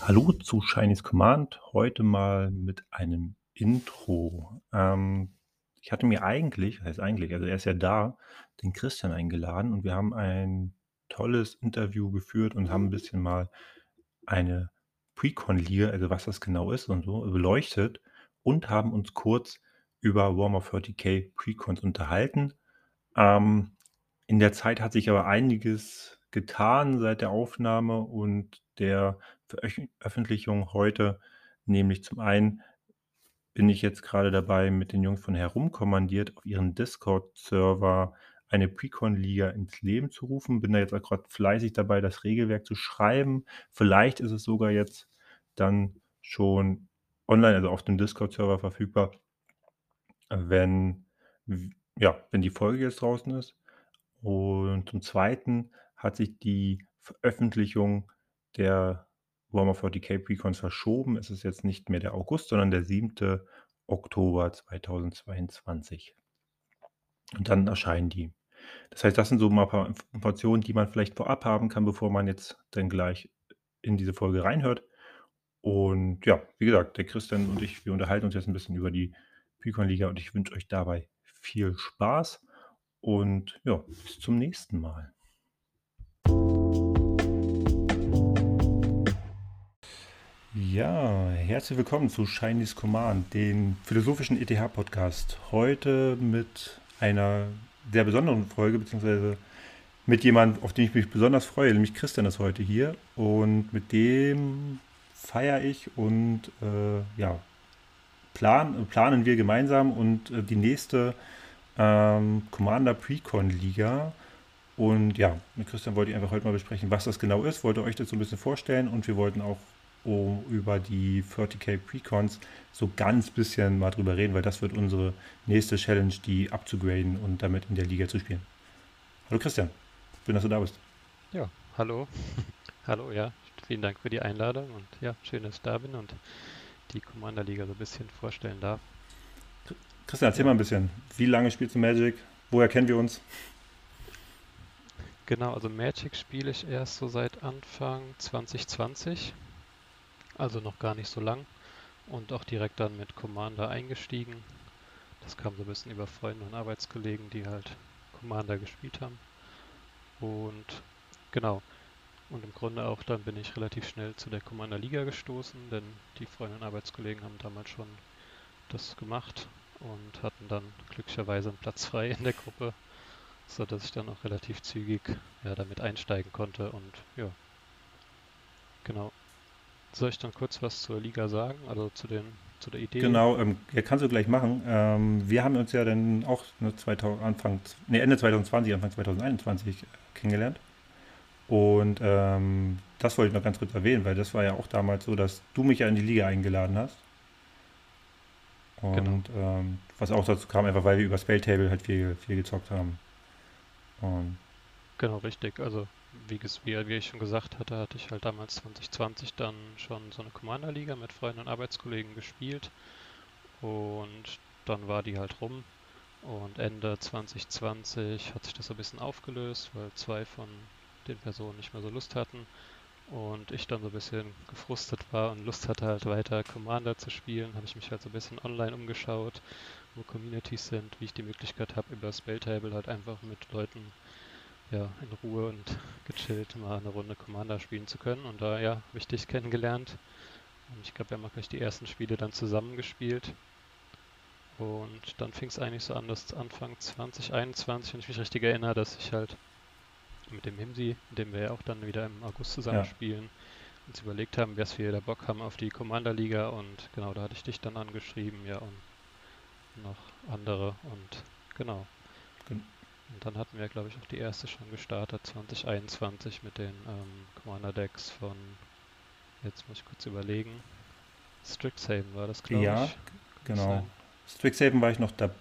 Hallo zu Chinese Command, heute mal mit einem Intro. Ähm, ich hatte mir eigentlich, heißt eigentlich, also er ist ja da, den Christian eingeladen und wir haben ein tolles Interview geführt und haben ein bisschen mal eine Precon-Liga, also was das genau ist und so, beleuchtet und haben uns kurz über Warhammer 40k Precons unterhalten. Ähm, in der Zeit hat sich aber einiges getan seit der Aufnahme und der Veröffentlichung heute, nämlich zum einen bin ich jetzt gerade dabei, mit den Jungs von Herumkommandiert auf ihren Discord-Server eine Precon-Liga ins Leben zu rufen. Bin da jetzt auch gerade fleißig dabei, das Regelwerk zu schreiben. Vielleicht ist es sogar jetzt dann schon online, also auf dem Discord-Server verfügbar, wenn, ja, wenn die Folge jetzt draußen ist. Und zum Zweiten hat sich die Veröffentlichung der Warhammer 40k Precons verschoben. Es ist jetzt nicht mehr der August, sondern der 7. Oktober 2022. Und dann erscheinen die. Das heißt, das sind so mal ein paar Informationen, die man vielleicht vorab haben kann, bevor man jetzt dann gleich in diese Folge reinhört. Und ja, wie gesagt, der Christian und ich, wir unterhalten uns jetzt ein bisschen über die Precon-Liga und ich wünsche euch dabei viel Spaß und ja, bis zum nächsten Mal. Ja, herzlich willkommen zu Chinese Command, den philosophischen ETH-Podcast. Heute mit einer sehr besonderen Folge, beziehungsweise mit jemandem, auf den ich mich besonders freue, nämlich Christian ist heute hier. Und mit dem feiere ich und äh, ja, plan, planen wir gemeinsam und äh, die nächste ähm, Commander Precon Liga. Und ja, mit Christian wollte ich einfach heute mal besprechen, was das genau ist, wollte euch das so ein bisschen vorstellen und wir wollten auch um, über die 40k Precons so ganz bisschen mal drüber reden, weil das wird unsere nächste Challenge, die abzugraden und damit in der Liga zu spielen. Hallo Christian, schön, dass du da bist. Ja, hallo. hallo, ja, vielen Dank für die Einladung und ja, schön, dass ich da bin und die Commander-Liga so ein bisschen vorstellen darf. Christian, erzähl mal ein bisschen. Wie lange spielst du Magic? Woher kennen wir uns? Genau, also Magic spiele ich erst so seit Anfang 2020. Also noch gar nicht so lang. Und auch direkt dann mit Commander eingestiegen. Das kam so ein bisschen über Freunde und Arbeitskollegen, die halt Commander gespielt haben. Und genau, und im Grunde auch dann bin ich relativ schnell zu der Commander Liga gestoßen, denn die Freunde und Arbeitskollegen haben damals schon das gemacht und hatten dann glücklicherweise einen Platz frei in der Gruppe, so dass ich dann auch relativ zügig ja, damit einsteigen konnte und ja, genau. Soll ich dann kurz was zur Liga sagen, also zu den zu der Idee? Genau, ähm, ja, kannst du gleich machen. Ähm, wir haben uns ja dann auch 2000, Anfang, nee, Ende 2020, Anfang 2021 kennengelernt. Und ähm, das wollte ich noch ganz kurz erwähnen, weil das war ja auch damals so, dass du mich ja in die Liga eingeladen hast. Und genau. ähm, was auch dazu kam, einfach weil wir über Spelltable halt viel, viel gezockt haben. Und genau, richtig. Also wie, wie, wie ich schon gesagt hatte, hatte ich halt damals 2020 dann schon so eine Commander-Liga mit Freunden und Arbeitskollegen gespielt. Und dann war die halt rum. Und Ende 2020 hat sich das so ein bisschen aufgelöst, weil zwei von den Personen nicht mehr so Lust hatten und ich dann so ein bisschen gefrustet war und Lust hatte halt weiter Commander zu spielen, habe ich mich halt so ein bisschen online umgeschaut, wo Communities sind, wie ich die Möglichkeit habe, über Spelltable halt einfach mit Leuten ja, in Ruhe und gechillt mal eine Runde Commander spielen zu können. Und da ja, habe ich dich kennengelernt. Und ich glaube, wir haben gleich die ersten Spiele dann zusammengespielt. Und dann fing es eigentlich so an, dass Anfang 2021, wenn ich mich richtig erinnere, dass ich halt mit dem Himsi, mit dem wir ja auch dann wieder im August zusammen ja. spielen, uns überlegt haben, was wir da Bock haben auf die Commander-Liga und genau, da hatte ich dich dann angeschrieben, ja, und noch andere und genau. Und dann hatten wir, glaube ich, auch die erste schon gestartet, 2021 mit den ähm, Commander-Decks von, jetzt muss ich kurz überlegen, Strixhaven war das, glaube ja, ich. Ja, genau. Strixhaven war ich noch dabei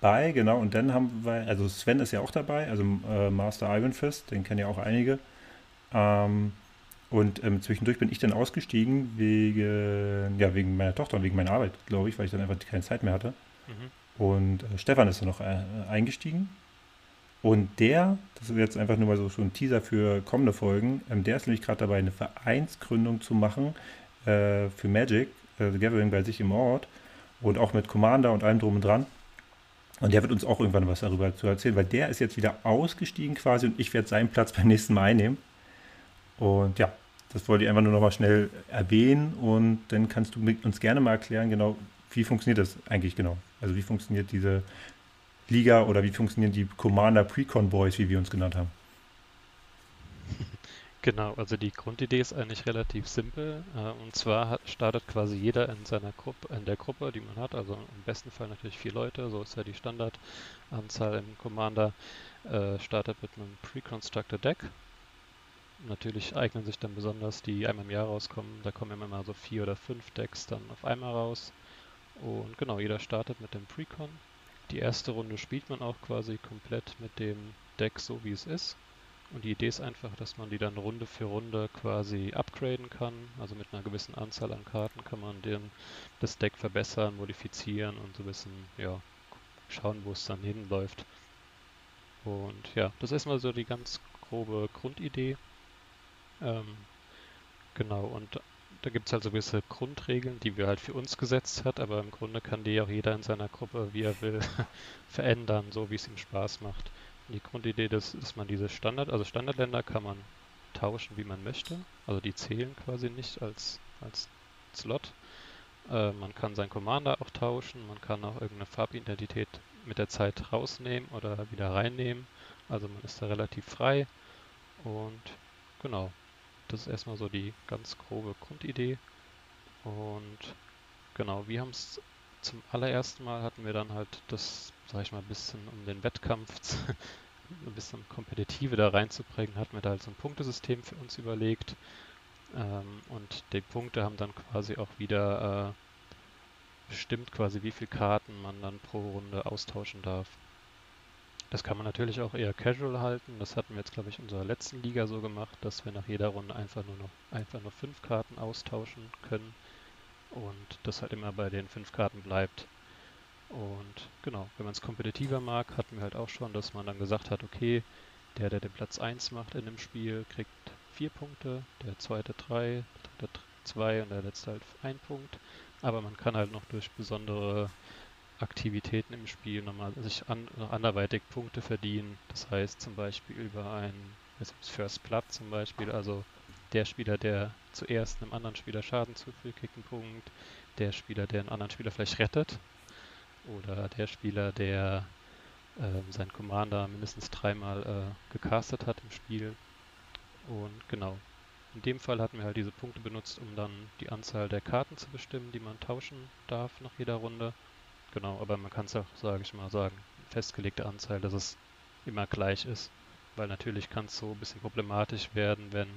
bei, genau. Und dann haben wir, also Sven ist ja auch dabei, also äh, Master Iron Fist, den kennen ja auch einige. Ähm, und ähm, zwischendurch bin ich dann ausgestiegen wegen, ja, wegen meiner Tochter und wegen meiner Arbeit, glaube ich, weil ich dann einfach keine Zeit mehr hatte. Mhm. Und äh, Stefan ist da noch äh, eingestiegen. Und der, das ist jetzt einfach nur mal so schon ein Teaser für kommende Folgen, ähm, der ist nämlich gerade dabei, eine Vereinsgründung zu machen äh, für Magic, äh, The Gathering bei sich im Ort und auch mit Commander und allem drum und dran. Und der wird uns auch irgendwann was darüber zu erzählen, weil der ist jetzt wieder ausgestiegen quasi und ich werde seinen Platz beim nächsten Mal einnehmen. Und ja, das wollte ich einfach nur noch mal schnell erwähnen und dann kannst du uns gerne mal erklären, genau, wie funktioniert das eigentlich genau? Also wie funktioniert diese Liga oder wie funktionieren die Commander Precon Boys, wie wir uns genannt haben? Genau, also die Grundidee ist eigentlich relativ simpel. Äh, und zwar startet quasi jeder in seiner Gruppe, in der Gruppe, die man hat, also im besten Fall natürlich vier Leute, so ist ja die Standardanzahl im Commander, äh, startet mit einem Pre-Constructed Deck. Natürlich eignen sich dann besonders die einmal im Jahr rauskommen, da kommen immer mal so vier oder fünf Decks dann auf einmal raus. Und genau, jeder startet mit dem Precon. Die erste Runde spielt man auch quasi komplett mit dem Deck so wie es ist. Und die Idee ist einfach, dass man die dann Runde für Runde quasi upgraden kann. Also mit einer gewissen Anzahl an Karten kann man den, das Deck verbessern, modifizieren und so ein bisschen, ja, schauen, wo es dann hinläuft. Und ja, das ist mal so die ganz grobe Grundidee. Ähm, genau, und da gibt es halt so gewisse Grundregeln, die wir halt für uns gesetzt hat, aber im Grunde kann die auch jeder in seiner Gruppe, wie er will, verändern, so wie es ihm Spaß macht. Die Grundidee ist, dass man diese Standard, also Standardländer kann man tauschen, wie man möchte. Also die zählen quasi nicht als, als Slot. Äh, man kann seinen Commander auch tauschen, man kann auch irgendeine Farbidentität mit der Zeit rausnehmen oder wieder reinnehmen. Also man ist da relativ frei. Und genau, das ist erstmal so die ganz grobe Grundidee. Und genau, wir haben es zum allerersten Mal hatten wir dann halt das, sag ich mal, ein bisschen um den Wettkampf, ein bisschen Kompetitive da reinzubringen, hatten wir da halt so ein Punktesystem für uns überlegt. Ähm, und die Punkte haben dann quasi auch wieder äh, bestimmt quasi, wie viele Karten man dann pro Runde austauschen darf. Das kann man natürlich auch eher casual halten. Das hatten wir jetzt, glaube ich, in unserer letzten Liga so gemacht, dass wir nach jeder Runde einfach nur noch einfach nur fünf Karten austauschen können und das halt immer bei den fünf Karten bleibt. Und genau, wenn man es kompetitiver mag, hatten wir halt auch schon, dass man dann gesagt hat, okay, der, der den Platz 1 macht in dem Spiel, kriegt 4 Punkte, der zweite 3, der dritte 2 und der letzte halt 1 Punkt. Aber man kann halt noch durch besondere Aktivitäten im Spiel nochmal sich an, anderweitig Punkte verdienen. Das heißt zum Beispiel über ein First Blood zum Beispiel, also der Spieler, der zuerst einem anderen Spieler Schaden zufügt, kriegt einen Punkt. Der Spieler, der einen anderen Spieler vielleicht rettet. Oder der Spieler, der äh, seinen Commander mindestens dreimal äh, gecastet hat im Spiel. Und genau. In dem Fall hatten wir halt diese Punkte benutzt, um dann die Anzahl der Karten zu bestimmen, die man tauschen darf nach jeder Runde. Genau, aber man kann es auch, sage ich mal, sagen, festgelegte Anzahl, dass es immer gleich ist. Weil natürlich kann es so ein bisschen problematisch werden, wenn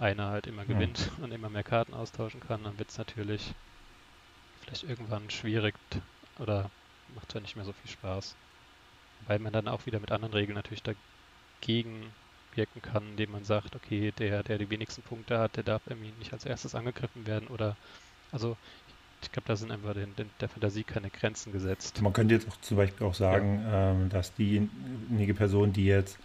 einer halt immer gewinnt ja. und immer mehr Karten austauschen kann, dann wird es natürlich vielleicht irgendwann schwierig oder macht zwar nicht mehr so viel Spaß. Weil man dann auch wieder mit anderen Regeln natürlich dagegen wirken kann, indem man sagt, okay, der, der die wenigsten Punkte hat, der darf irgendwie nicht als erstes angegriffen werden oder also ich glaube, da sind einfach den, den, der Fantasie keine Grenzen gesetzt. Man könnte jetzt auch zum Beispiel auch sagen, ja. ähm, dass diejenige Person, die jetzt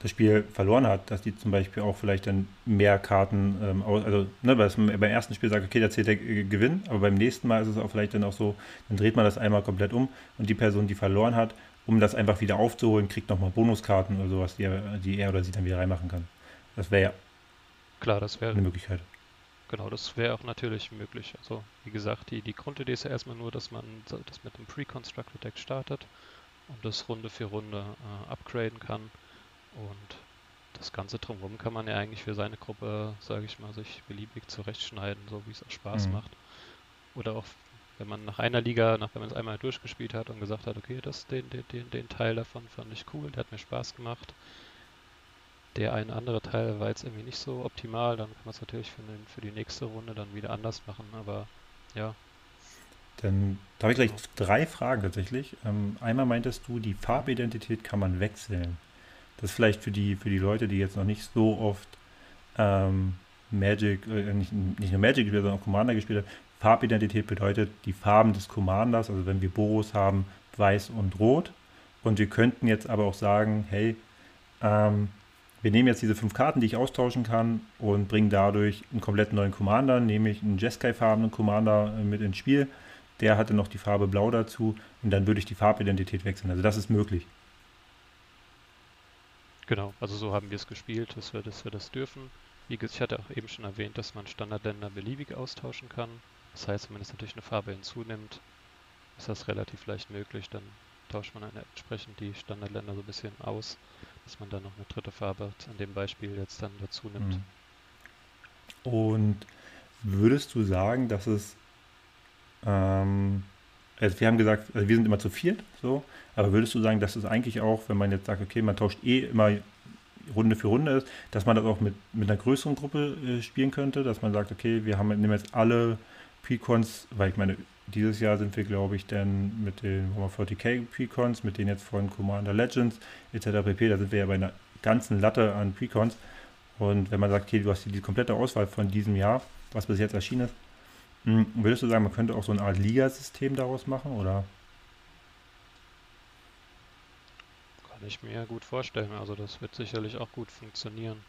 das Spiel verloren hat, dass die zum Beispiel auch vielleicht dann mehr Karten, ähm, also ne, weil man beim ersten Spiel sagt, okay, da zählt der Gewinn, aber beim nächsten Mal ist es auch vielleicht dann auch so, dann dreht man das einmal komplett um und die Person, die verloren hat, um das einfach wieder aufzuholen, kriegt nochmal Bonuskarten oder sowas, die er, die er oder sie dann wieder reinmachen kann. Das wäre ja Klar, das wäre eine Möglichkeit. Genau, das wäre auch natürlich möglich. Also wie gesagt, die, die Grundidee ist ja erstmal nur, dass man das mit einem Pre-Constructed Deck startet und das Runde für Runde äh, upgraden kann. Und das Ganze drumherum kann man ja eigentlich für seine Gruppe, sage ich mal, sich beliebig zurechtschneiden, so wie es auch Spaß mhm. macht. Oder auch, wenn man nach einer Liga, nach, wenn man es einmal durchgespielt hat und gesagt hat, okay, das, den, den, den, den Teil davon fand ich cool, der hat mir Spaß gemacht. Der eine andere Teil war jetzt irgendwie nicht so optimal, dann kann man es natürlich für, den, für die nächste Runde dann wieder anders machen, aber ja, dann da habe ich gleich drei Fragen tatsächlich. Ähm, einmal meintest du, die Farbidentität kann man wechseln. Das ist vielleicht für die, für die Leute, die jetzt noch nicht so oft ähm, Magic, äh, nicht, nicht nur Magic gespielt, sondern auch Commander gespielt haben. Farbidentität bedeutet die Farben des Commanders. Also wenn wir Boros haben, weiß und rot. Und wir könnten jetzt aber auch sagen, hey, ähm, wir nehmen jetzt diese fünf Karten, die ich austauschen kann und bringen dadurch einen komplett neuen Commander, nämlich einen Jeskai-farbenen Commander äh, mit ins Spiel. Der hatte noch die Farbe Blau dazu und dann würde ich die Farbidentität wechseln. Also das ist möglich. Genau, also so haben wir es gespielt, dass wir, dass wir das dürfen. Wie ich hatte auch eben schon erwähnt, dass man Standardländer beliebig austauschen kann. Das heißt, wenn man jetzt natürlich eine Farbe hinzunimmt, ist das relativ leicht möglich. Dann tauscht man dann entsprechend die Standardländer so ein bisschen aus dass man dann noch eine dritte Farbe an dem Beispiel jetzt dann dazu nimmt. Mhm. Und würdest du sagen, dass es, ähm, also wir haben gesagt, also wir sind immer zu viert, so, aber würdest du sagen, dass es eigentlich auch, wenn man jetzt sagt, okay, man tauscht eh immer Runde für Runde ist, dass man das auch mit, mit einer größeren Gruppe äh, spielen könnte, dass man sagt, okay, wir haben, nehmen jetzt alle Precons, weil ich meine, dieses Jahr sind wir, glaube ich, dann mit den 40k Precons, mit denen jetzt von Commander Legends etc. pp. Da sind wir ja bei einer ganzen Latte an Precons. Und wenn man sagt, okay, du hast die komplette Auswahl von diesem Jahr, was bis jetzt erschienen ist, würdest du sagen, man könnte auch so eine Art Ligasystem daraus machen, oder? Kann ich mir gut vorstellen. Also das wird sicherlich auch gut funktionieren.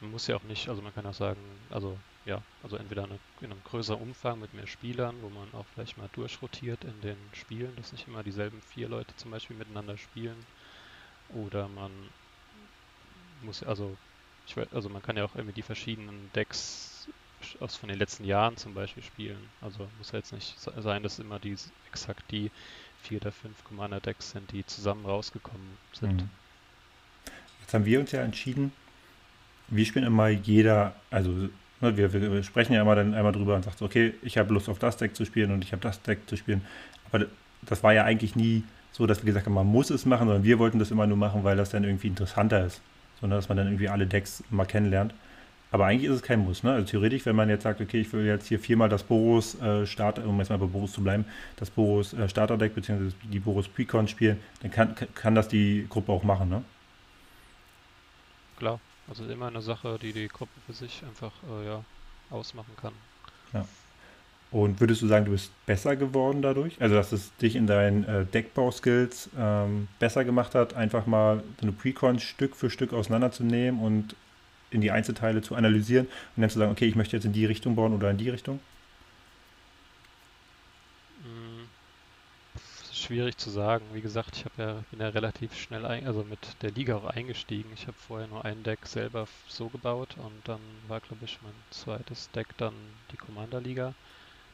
Man muss ja auch nicht, also man kann auch sagen, also ja, also entweder eine, in einem größeren Umfang mit mehr Spielern, wo man auch vielleicht mal durchrotiert in den Spielen, dass nicht immer dieselben vier Leute zum Beispiel miteinander spielen. Oder man muss, also ich weiß, also man kann ja auch irgendwie die verschiedenen Decks aus von den letzten Jahren zum Beispiel spielen. Also muss ja jetzt nicht sein, dass immer die exakt die vier oder fünf Commander-Decks sind, die zusammen rausgekommen sind. Mhm. Jetzt haben wir uns ja entschieden, wir spielen immer jeder, also Ne, wir, wir, sprechen ja immer dann einmal drüber und sagt, okay, ich habe Lust auf das Deck zu spielen und ich habe das Deck zu spielen. Aber das war ja eigentlich nie so, dass wir gesagt haben, man muss es machen, sondern wir wollten das immer nur machen, weil das dann irgendwie interessanter ist. Sondern dass man dann irgendwie alle Decks mal kennenlernt. Aber eigentlich ist es kein Muss. Ne? Also theoretisch, wenn man jetzt sagt, okay, ich will jetzt hier viermal das Boros äh, Starter, um jetzt mal bei Boros zu bleiben, das Boros äh, Starter-Deck bzw. die Boros Precon spielen, dann kann, kann das die Gruppe auch machen, ne? Klar. Also immer eine Sache, die die Gruppe für sich einfach äh, ja, ausmachen kann. Ja. Und würdest du sagen, du bist besser geworden dadurch? Also, dass es dich in deinen äh, Deckbau-Skills ähm, besser gemacht hat, einfach mal so eine Precon Stück für Stück auseinanderzunehmen und in die Einzelteile zu analysieren und dann zu sagen, okay, ich möchte jetzt in die Richtung bauen oder in die Richtung? schwierig zu sagen. Wie gesagt, ich ja, bin ja relativ schnell ein, also mit der Liga auch eingestiegen. Ich habe vorher nur ein Deck selber so gebaut und dann war, glaube ich, mein zweites Deck dann die Commander-Liga.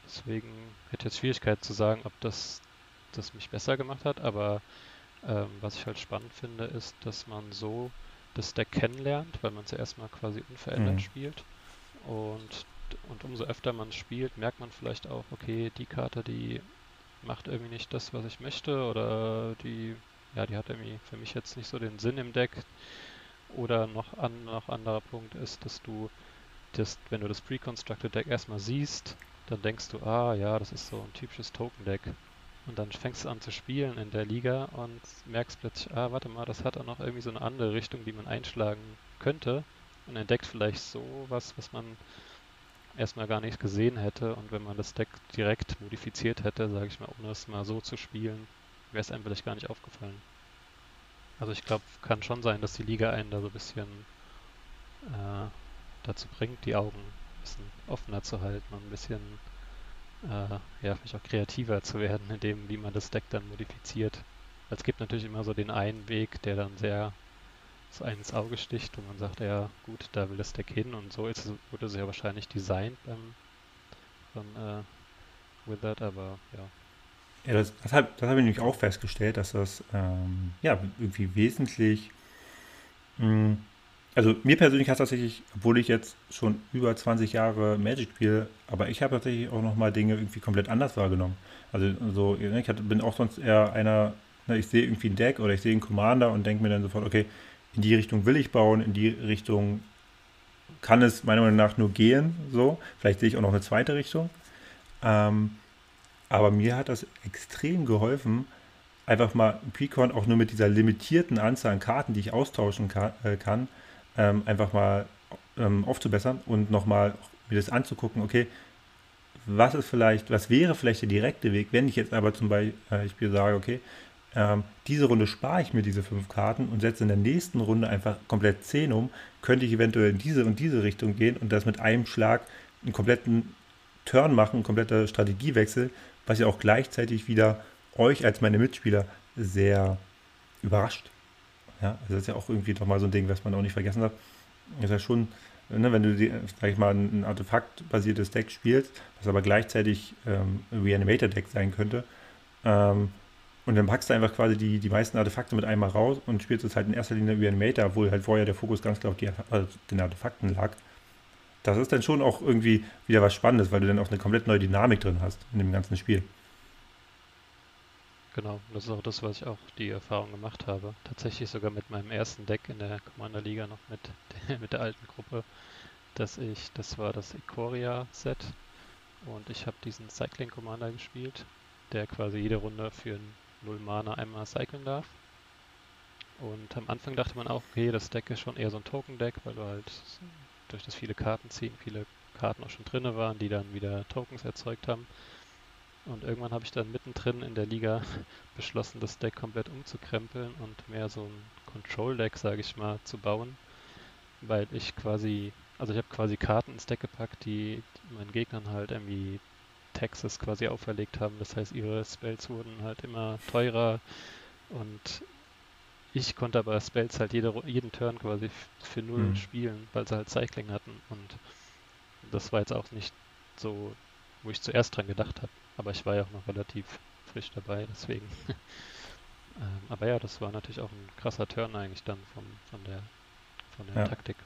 Deswegen hätte ich jetzt Schwierigkeit zu sagen, ob das, das mich besser gemacht hat, aber ähm, was ich halt spannend finde, ist, dass man so das Deck kennenlernt, weil man es ja erstmal quasi unverändert mhm. spielt. Und, und umso öfter man spielt, merkt man vielleicht auch, okay, die Karte, die macht irgendwie nicht das, was ich möchte oder die, ja, die hat irgendwie für mich jetzt nicht so den Sinn im Deck. Oder noch ein noch anderer Punkt ist, dass du das, wenn du das Pre-Constructed Deck erstmal siehst, dann denkst du, ah ja, das ist so ein typisches Token-Deck. Und dann fängst du an zu spielen in der Liga und merkst plötzlich, ah, warte mal, das hat auch noch irgendwie so eine andere Richtung, die man einschlagen könnte. Und entdeckt vielleicht so was, was man erstmal gar nichts gesehen hätte und wenn man das Deck direkt modifiziert hätte, sage ich mal, ohne es mal so zu spielen, wäre es einem vielleicht gar nicht aufgefallen. Also ich glaube, kann schon sein, dass die Liga einen da so ein bisschen äh, dazu bringt, die Augen ein bisschen offener zu halten und ein bisschen äh, ja, vielleicht auch kreativer zu werden, in dem, wie man das Deck dann modifiziert. Es gibt natürlich immer so den einen Weg, der dann sehr so einen ins Auge sticht und man sagt, ja gut, da will das Deck hin und so ist wurde es ja wahrscheinlich designt beim, von äh, Withered, aber ja. Ja, das, das habe hab ich nämlich auch festgestellt, dass das ähm, ja irgendwie wesentlich, mh, hm, also mir persönlich hat es tatsächlich, obwohl ich jetzt schon über 20 Jahre Magic spiele, aber ich habe tatsächlich auch nochmal Dinge irgendwie komplett anders wahrgenommen. Also so, ich bin auch sonst eher einer, ne, ich sehe irgendwie ein Deck oder ich sehe einen Commander und denke mir dann sofort, okay, in die Richtung will ich bauen, in die Richtung kann es meiner Meinung nach nur gehen. So, vielleicht sehe ich auch noch eine zweite Richtung. Ähm, aber mir hat das extrem geholfen, einfach mal Precon auch nur mit dieser limitierten Anzahl an Karten, die ich austauschen kann, äh, kann ähm, einfach mal ähm, aufzubessern und nochmal mir das anzugucken, okay, was ist vielleicht, was wäre vielleicht der direkte Weg, wenn ich jetzt aber zum Beispiel sage, okay, ähm, diese Runde spare ich mir diese fünf Karten und setze in der nächsten Runde einfach komplett zehn um, könnte ich eventuell in diese und diese Richtung gehen und das mit einem Schlag einen kompletten Turn machen, einen kompletter Strategiewechsel, was ja auch gleichzeitig wieder euch als meine Mitspieler sehr überrascht. Ja, das ist ja auch irgendwie doch mal so ein Ding, was man auch nicht vergessen darf. ist ja schon, ne, wenn du, sag ich mal, ein Artefakt-basiertes Deck spielst, was aber gleichzeitig ähm, ein Reanimator-Deck sein könnte, ähm, und dann packst du einfach quasi die, die meisten Artefakte mit einmal raus und spielst es halt in erster Linie Reanimator, obwohl halt vorher der Fokus ganz klar auf die, also den Artefakten lag. Das ist dann schon auch irgendwie wieder was Spannendes, weil du dann auch eine komplett neue Dynamik drin hast in dem ganzen Spiel. Genau, das ist auch das, was ich auch die Erfahrung gemacht habe. Tatsächlich sogar mit meinem ersten Deck in der Commander Liga noch mit, der, mit der alten Gruppe, dass ich, das war das Ikoria Set und ich habe diesen Cycling Commander gespielt, der quasi jede Runde für 0 Mana einmal cyclen darf. Und am Anfang dachte man auch, okay, das Deck ist schon eher so ein Token-Deck, weil du halt durch das viele Karten ziehen, viele Karten auch schon drinne waren, die dann wieder Tokens erzeugt haben. Und irgendwann habe ich dann mittendrin in der Liga beschlossen, das Deck komplett umzukrempeln und mehr so ein Control-Deck, sage ich mal, zu bauen. Weil ich quasi, also ich habe quasi Karten ins Deck gepackt, die, die meinen Gegnern halt irgendwie Taxes quasi auferlegt haben. Das heißt, ihre Spells wurden halt immer teurer und ich konnte aber Spells halt jede, jeden Turn quasi für null mhm. spielen, weil sie halt Cycling hatten und das war jetzt auch nicht so, wo ich zuerst dran gedacht habe. Aber ich war ja auch noch relativ frisch dabei, deswegen. ähm, aber ja, das war natürlich auch ein krasser Turn eigentlich dann vom, von der, von der ja. Taktik.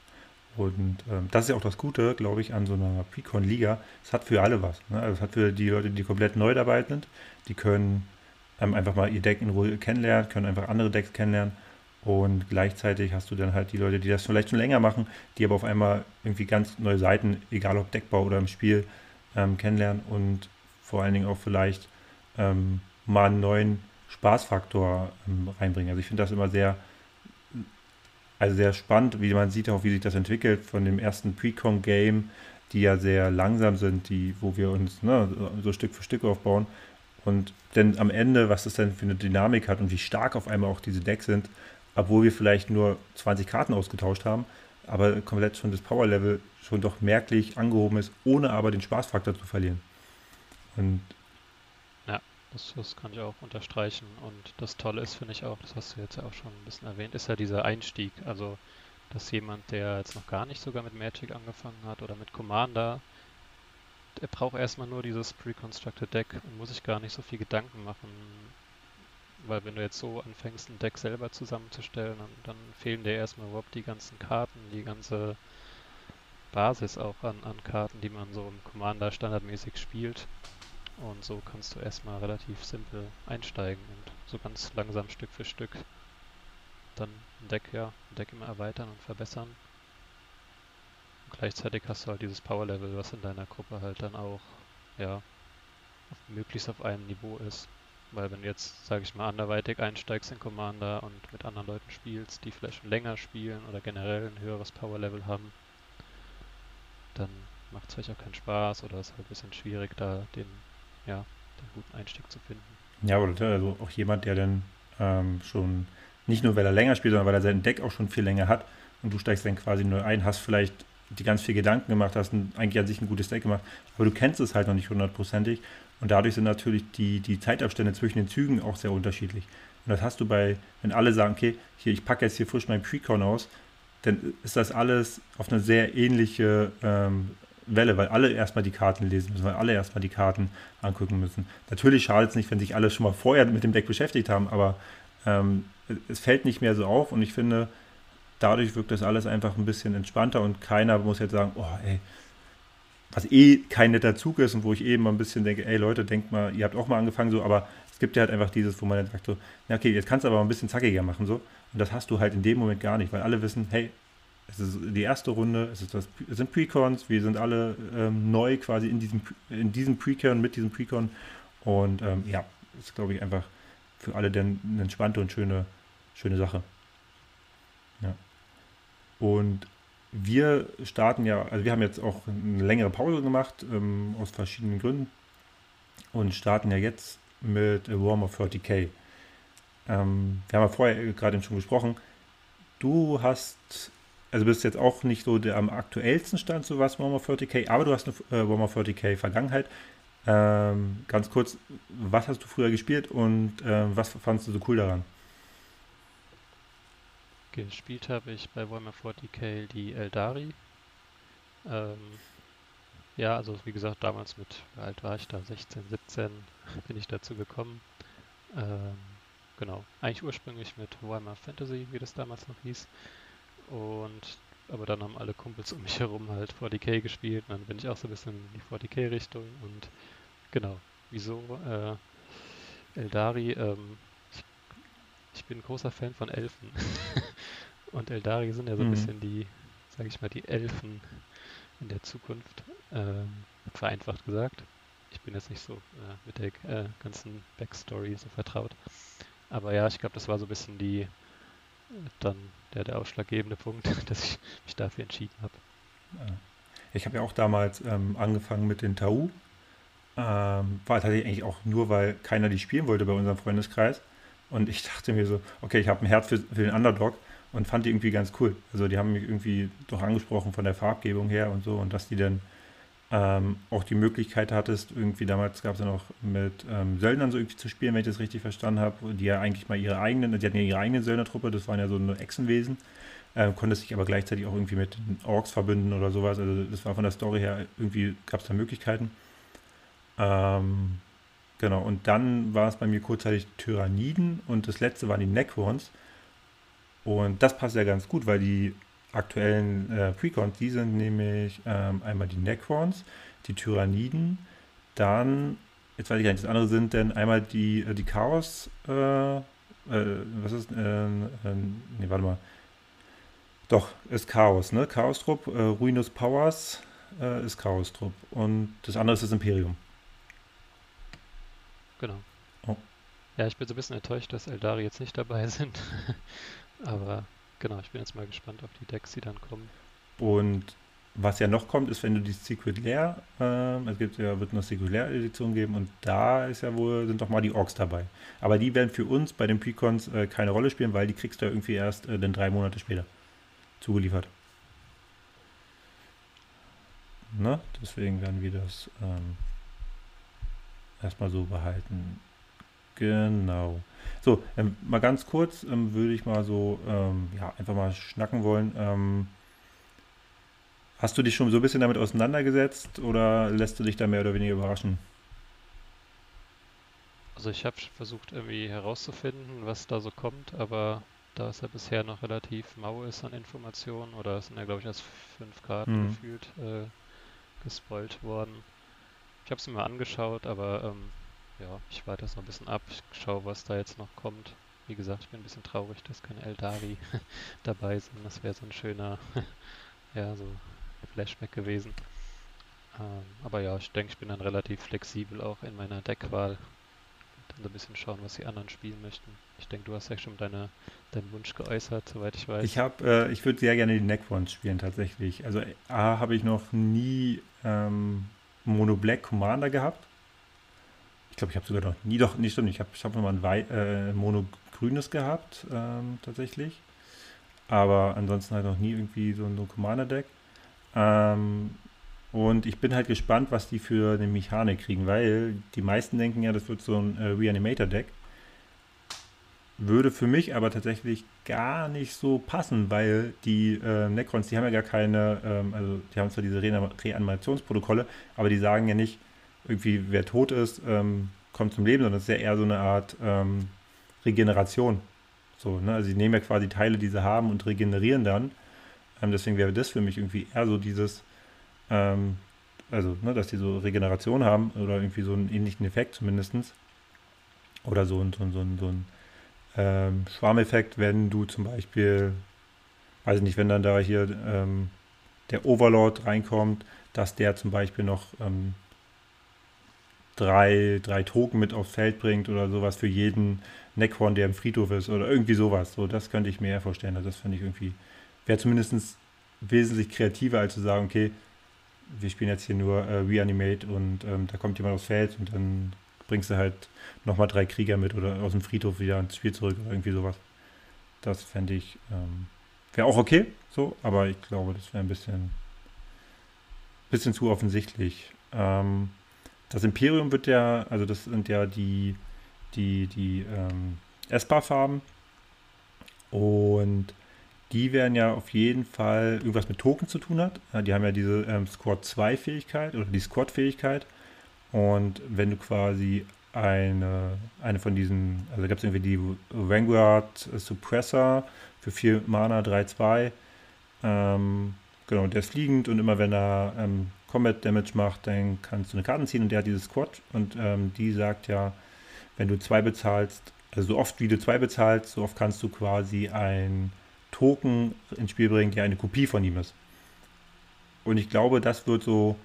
Und ähm, das ist ja auch das Gute, glaube ich, an so einer Precon-Liga. Es hat für alle was. Ne? Also es hat für die Leute, die komplett neu dabei sind, die können ähm, einfach mal ihr Deck in Ruhe kennenlernen, können einfach andere Decks kennenlernen. Und gleichzeitig hast du dann halt die Leute, die das vielleicht schon länger machen, die aber auf einmal irgendwie ganz neue Seiten, egal ob Deckbau oder im Spiel, ähm, kennenlernen und vor allen Dingen auch vielleicht ähm, mal einen neuen Spaßfaktor ähm, reinbringen. Also ich finde das immer sehr also sehr spannend, wie man sieht auch, wie sich das entwickelt von dem ersten Precon-Game, die ja sehr langsam sind, die, wo wir uns ne, so Stück für Stück aufbauen. Und dann am Ende, was das denn für eine Dynamik hat und wie stark auf einmal auch diese Decks sind, obwohl wir vielleicht nur 20 Karten ausgetauscht haben, aber komplett schon das Power-Level schon doch merklich angehoben ist, ohne aber den Spaßfaktor zu verlieren. Und das, das kann ich auch unterstreichen. Und das Tolle ist, finde ich auch, das hast du jetzt ja auch schon ein bisschen erwähnt, ist ja dieser Einstieg. Also, dass jemand, der jetzt noch gar nicht sogar mit Magic angefangen hat oder mit Commander, der braucht erstmal nur dieses Pre-Constructed Deck und muss sich gar nicht so viel Gedanken machen. Weil wenn du jetzt so anfängst, ein Deck selber zusammenzustellen, dann, dann fehlen dir erstmal überhaupt die ganzen Karten, die ganze Basis auch an, an Karten, die man so im Commander standardmäßig spielt. Und so kannst du erstmal relativ simpel einsteigen und so ganz langsam Stück für Stück dann ein Deck, ja, ein Deck immer erweitern und verbessern. Und gleichzeitig hast du halt dieses Power Level, was in deiner Gruppe halt dann auch, ja, auf, möglichst auf einem Niveau ist. Weil wenn du jetzt, sage ich mal, anderweitig einsteigst in Commander und mit anderen Leuten spielst, die vielleicht schon länger spielen oder generell ein höheres Power Level haben, dann macht es vielleicht auch keinen Spaß oder ist halt ein bisschen schwierig, da den ja, den guten Einstieg zu finden. Ja, oder also auch jemand, der dann ähm, schon nicht nur, weil er länger spielt, sondern weil er sein Deck auch schon viel länger hat und du steigst dann quasi neu ein, hast vielleicht die ganz viel Gedanken gemacht, hast ein, eigentlich an sich ein gutes Deck gemacht, aber du kennst es halt noch nicht hundertprozentig und dadurch sind natürlich die, die Zeitabstände zwischen den Zügen auch sehr unterschiedlich. Und das hast du bei, wenn alle sagen, okay, hier, ich packe jetzt hier frisch mein Precon aus, dann ist das alles auf eine sehr ähnliche ähm, Welle, weil alle erstmal die Karten lesen müssen, weil alle erstmal die Karten angucken müssen. Natürlich schadet es nicht, wenn sich alle schon mal vorher mit dem Deck beschäftigt haben, aber ähm, es fällt nicht mehr so auf und ich finde, dadurch wirkt das alles einfach ein bisschen entspannter und keiner muss jetzt sagen, oh ey, was eh kein netter Zug ist und wo ich eben mal ein bisschen denke, ey Leute, denkt mal, ihr habt auch mal angefangen so, aber es gibt ja halt einfach dieses, wo man dann sagt so, na okay, jetzt kannst du aber ein bisschen zackiger machen so und das hast du halt in dem Moment gar nicht, weil alle wissen, hey, es ist die erste Runde, es, ist das, es sind Precons, wir sind alle ähm, neu quasi in diesem, in diesem Precon, mit diesem Precon. Und ähm, ja, ist, glaube ich, einfach für alle denn eine entspannte und schöne, schöne Sache. Ja. Und wir starten ja, also wir haben jetzt auch eine längere Pause gemacht, ähm, aus verschiedenen Gründen. Und starten ja jetzt mit Warhammer 40k. Ähm, wir haben ja vorher gerade schon gesprochen. Du hast, also bist jetzt auch nicht so der am aktuellsten Stand, so was Warhammer 40k, aber du hast eine äh, Warhammer 40k Vergangenheit. Ähm, ganz kurz, was hast du früher gespielt und äh, was fandest du so cool daran? Gespielt habe ich bei Warhammer 40k die Eldari. Ähm, ja, also wie gesagt, damals mit, wie alt war ich da? 16, 17 bin ich dazu gekommen. Ähm, genau, eigentlich ursprünglich mit Warhammer Fantasy, wie das damals noch hieß. Und aber dann haben alle Kumpels um mich herum halt 40k gespielt und dann bin ich auch so ein bisschen in die 40k-Richtung und genau, wieso äh, Eldari, ähm, ich, ich, bin großer Fan von Elfen und Eldari sind ja so ein mhm. bisschen die, sag ich mal, die Elfen in der Zukunft, ähm, vereinfacht gesagt. Ich bin jetzt nicht so äh, mit der äh, ganzen Backstory so vertraut. Aber ja, ich glaube, das war so ein bisschen die, dann der, der ausschlaggebende Punkt, dass ich mich dafür entschieden habe. Ich habe ja auch damals ähm, angefangen mit den Tau. Ähm, war tatsächlich eigentlich auch nur, weil keiner die spielen wollte bei unserem Freundeskreis. Und ich dachte mir so, okay, ich habe ein Herz für, für, den Underdog und fand die irgendwie ganz cool. Also die haben mich irgendwie doch angesprochen von der Farbgebung her und so und dass die dann ähm, auch die Möglichkeit hattest, irgendwie damals gab es ja noch mit ähm, Söldnern so irgendwie zu spielen, wenn ich das richtig verstanden habe, die ja eigentlich mal ihre eigenen, die hatten ja ihre eigene Söldnertruppe, das waren ja so eine Echsenwesen, äh, konnte sich aber gleichzeitig auch irgendwie mit Orks verbünden oder sowas, also das war von der Story her, irgendwie gab es da Möglichkeiten. Ähm, genau, und dann war es bei mir kurzzeitig Tyranniden und das letzte waren die Necrons und das passt ja ganz gut, weil die aktuellen äh, Precons, die sind nämlich ähm, einmal die Necrons, die Tyranniden, dann, jetzt weiß ich gar nicht, das andere sind dann einmal die, äh, die Chaos, äh, äh was ist, äh, nee, warte mal, doch, ist Chaos, ne? Chaos-Trupp, äh, Ruinous Powers äh, ist Chaos-Trupp und das andere ist das Imperium. Genau. Oh. Ja, ich bin so ein bisschen enttäuscht, dass Eldari jetzt nicht dabei sind. Aber Genau, ich bin jetzt mal gespannt auf die Decks, die dann kommen. Und was ja noch kommt, ist, wenn du die Secret Lair, äh, es gibt ja, wird eine Secret Lair Edition geben und da ist ja wohl, sind doch mal die Orks dabei. Aber die werden für uns bei den Precons äh, keine Rolle spielen, weil die kriegst du ja irgendwie erst äh, dann drei Monate später zugeliefert. Ne? Deswegen werden wir das ähm, erstmal so behalten. Genau. So, ähm, mal ganz kurz ähm, würde ich mal so ähm, ja, einfach mal schnacken wollen. Ähm, hast du dich schon so ein bisschen damit auseinandergesetzt oder lässt du dich da mehr oder weniger überraschen? Also ich habe versucht irgendwie herauszufinden, was da so kommt, aber da es ja bisher noch relativ mau ist an Informationen oder es sind ja glaube ich erst fünf Karten hm. gefühlt äh, gespoilt worden. Ich habe es mir mal angeschaut, aber ähm, ja, ich warte das noch ein bisschen ab. Schaue, was da jetzt noch kommt. Wie gesagt, ich bin ein bisschen traurig, dass keine Eldari dabei sind. Das wäre so ein schöner, ja, so Flashback gewesen. Ähm, aber ja, ich denke, ich bin dann relativ flexibel auch in meiner Deckwahl. Dann so ein bisschen schauen, was die anderen spielen möchten. Ich denke, du hast ja schon deine, deinen Wunsch geäußert, soweit ich weiß. Ich habe, äh, ich würde sehr gerne die Necrons spielen tatsächlich. Also A habe ich noch nie ähm, Mono Black Commander gehabt glaube, ich habe sogar noch nie, doch, nicht stimmt, ich habe ich hab noch mal ein Wei äh, Mono-grünes gehabt, ähm, tatsächlich. Aber ansonsten halt noch nie irgendwie so, ein Commander-Deck. Ähm, und ich bin halt gespannt, was die für eine Mechanik kriegen, weil die meisten denken ja, das wird so ein äh, Reanimator-Deck. Würde für mich aber tatsächlich gar nicht so passen, weil die äh, Necrons, die haben ja gar keine, ähm, also die haben zwar diese Re Reanimationsprotokolle, aber die sagen ja nicht, irgendwie wer tot ist, ähm, kommt zum Leben, sondern es ist ja eher so eine Art ähm, Regeneration. So, ne? Also sie nehmen ja quasi Teile, die sie haben und regenerieren dann. Ähm, deswegen wäre das für mich irgendwie eher so dieses, ähm, also, ne, dass die so Regeneration haben oder irgendwie so einen ähnlichen Effekt zumindest. Oder so, ein, so, ein, so ein, so ein ähm, Schwarmeffekt, wenn du zum Beispiel, weiß ich nicht, wenn dann da hier ähm, der Overlord reinkommt, dass der zum Beispiel noch ähm, drei, drei Token mit aufs Feld bringt oder sowas für jeden Neckhorn, der im Friedhof ist oder irgendwie sowas. So, das könnte ich mir eher vorstellen. Also das finde ich irgendwie, wäre zumindest wesentlich kreativer, als zu sagen, okay, wir spielen jetzt hier nur äh, Reanimate und ähm, da kommt jemand aufs Feld und dann bringst du halt nochmal drei Krieger mit oder aus dem Friedhof wieder ins Spiel zurück oder irgendwie sowas. Das fände ich, ähm, wäre auch okay, so, aber ich glaube, das wäre ein bisschen, bisschen zu offensichtlich. Ähm, das Imperium wird ja, also das sind ja die, die, die ähm, Esper-Farben und die werden ja auf jeden Fall irgendwas mit Token zu tun hat. Die haben ja diese ähm, Squad 2 Fähigkeit oder die Squad Fähigkeit. Und wenn du quasi eine, eine von diesen, also gab es irgendwie die Vanguard Suppressor für 4 Mana 3-2. Ähm, genau, der ist fliegend und immer wenn er ähm, Combat Damage macht, dann kannst du eine Karte ziehen und der hat dieses Squad und ähm, die sagt ja, wenn du zwei bezahlst, also so oft wie du zwei bezahlst, so oft kannst du quasi ein Token ins Spiel bringen, der eine Kopie von ihm ist. Und ich glaube, das wird so,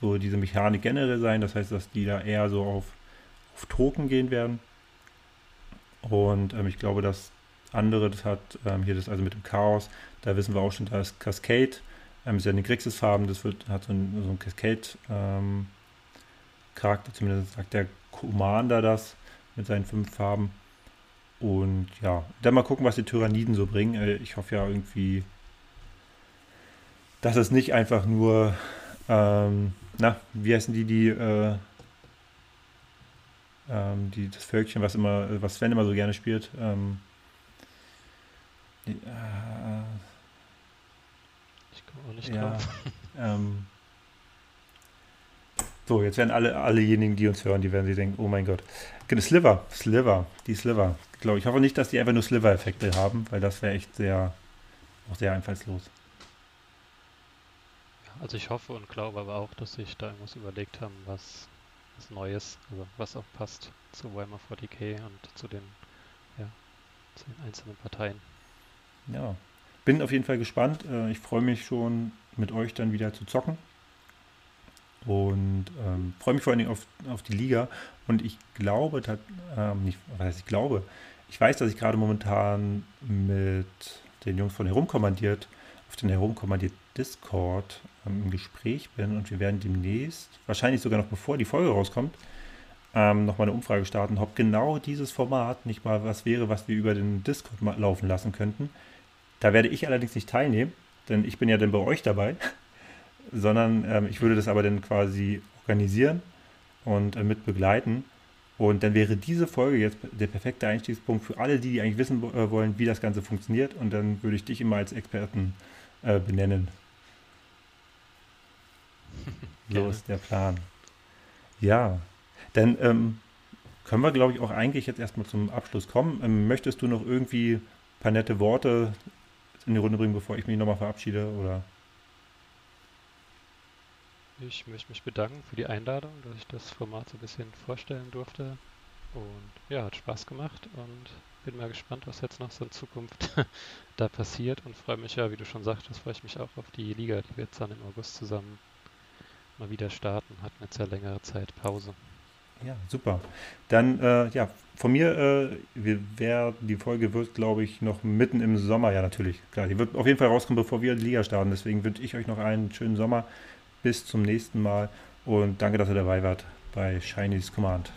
so diese Mechanik generell sein. Das heißt, dass die da eher so auf, auf Token gehen werden. Und ähm, ich glaube, das andere, das hat ähm, hier das also mit dem Chaos, da wissen wir auch schon, da ist Cascade, ähm, ist ja eine Grixis-Farben, das wird, hat so ein, so ein Cascade-Charakter, ähm, zumindest sagt der Commander das mit seinen fünf Farben. Und ja, dann mal gucken, was die Tyranniden so bringen. Äh, ich hoffe ja irgendwie, dass es nicht einfach nur, ähm, na, wie heißen die, die, äh, ähm, die, das Völkchen, was immer, was Sven immer so gerne spielt. Ähm, die, äh, auch nicht ja, drauf. Ähm, so, jetzt werden alle, allejenigen, die uns hören, die werden sich denken, oh mein Gott. Genau, Sliver, Sliver, die Sliver. Ich glaube, ich hoffe nicht, dass die einfach nur Sliver-Effekte haben, weil das wäre echt sehr, auch sehr einfallslos. Also ich hoffe und glaube aber auch, dass sich da irgendwas überlegt haben, was, was Neues, also was auch passt zu Weimar 40k und zu den, ja, zu den einzelnen Parteien. Ja, bin auf jeden Fall gespannt. Äh, ich freue mich schon, mit euch dann wieder zu zocken. Und ähm, freue mich vor allen Dingen auf, auf die Liga. Und ich glaube, dat, ähm, nicht, was ich glaube, ich weiß, dass ich gerade momentan mit den Jungs von Herumkommandiert auf den Herumkommandiert Discord ähm, im Gespräch bin und wir werden demnächst, wahrscheinlich sogar noch bevor die Folge rauskommt, ähm, nochmal eine Umfrage starten, ob genau dieses Format nicht mal was wäre, was wir über den Discord laufen lassen könnten. Da werde ich allerdings nicht teilnehmen, denn ich bin ja dann bei euch dabei sondern ähm, ich würde das aber dann quasi organisieren und äh, mit begleiten. Und dann wäre diese Folge jetzt der perfekte Einstiegspunkt für alle, die, die eigentlich wissen äh, wollen, wie das Ganze funktioniert. Und dann würde ich dich immer als Experten äh, benennen. so ist der Plan. Ja, dann ähm, können wir, glaube ich, auch eigentlich jetzt erstmal zum Abschluss kommen. Ähm, möchtest du noch irgendwie ein paar nette Worte in die Runde bringen, bevor ich mich nochmal verabschiede? Oder? Ich möchte mich bedanken für die Einladung, dass ich das Format so ein bisschen vorstellen durfte. Und ja, hat Spaß gemacht und bin mal gespannt, was jetzt noch so in Zukunft da passiert und freue mich ja, wie du schon sagtest, freue ich mich auch auf die Liga, die wir jetzt dann im August zusammen mal wieder starten. Hatten jetzt ja längere Zeit Pause. Ja, super. Dann, äh, ja, von mir, äh, wir werden, die Folge wird, glaube ich, noch mitten im Sommer, ja, natürlich, klar, die wird auf jeden Fall rauskommen, bevor wir die Liga starten. Deswegen wünsche ich euch noch einen schönen Sommer bis zum nächsten Mal und danke, dass ihr dabei wart bei Chinese Command.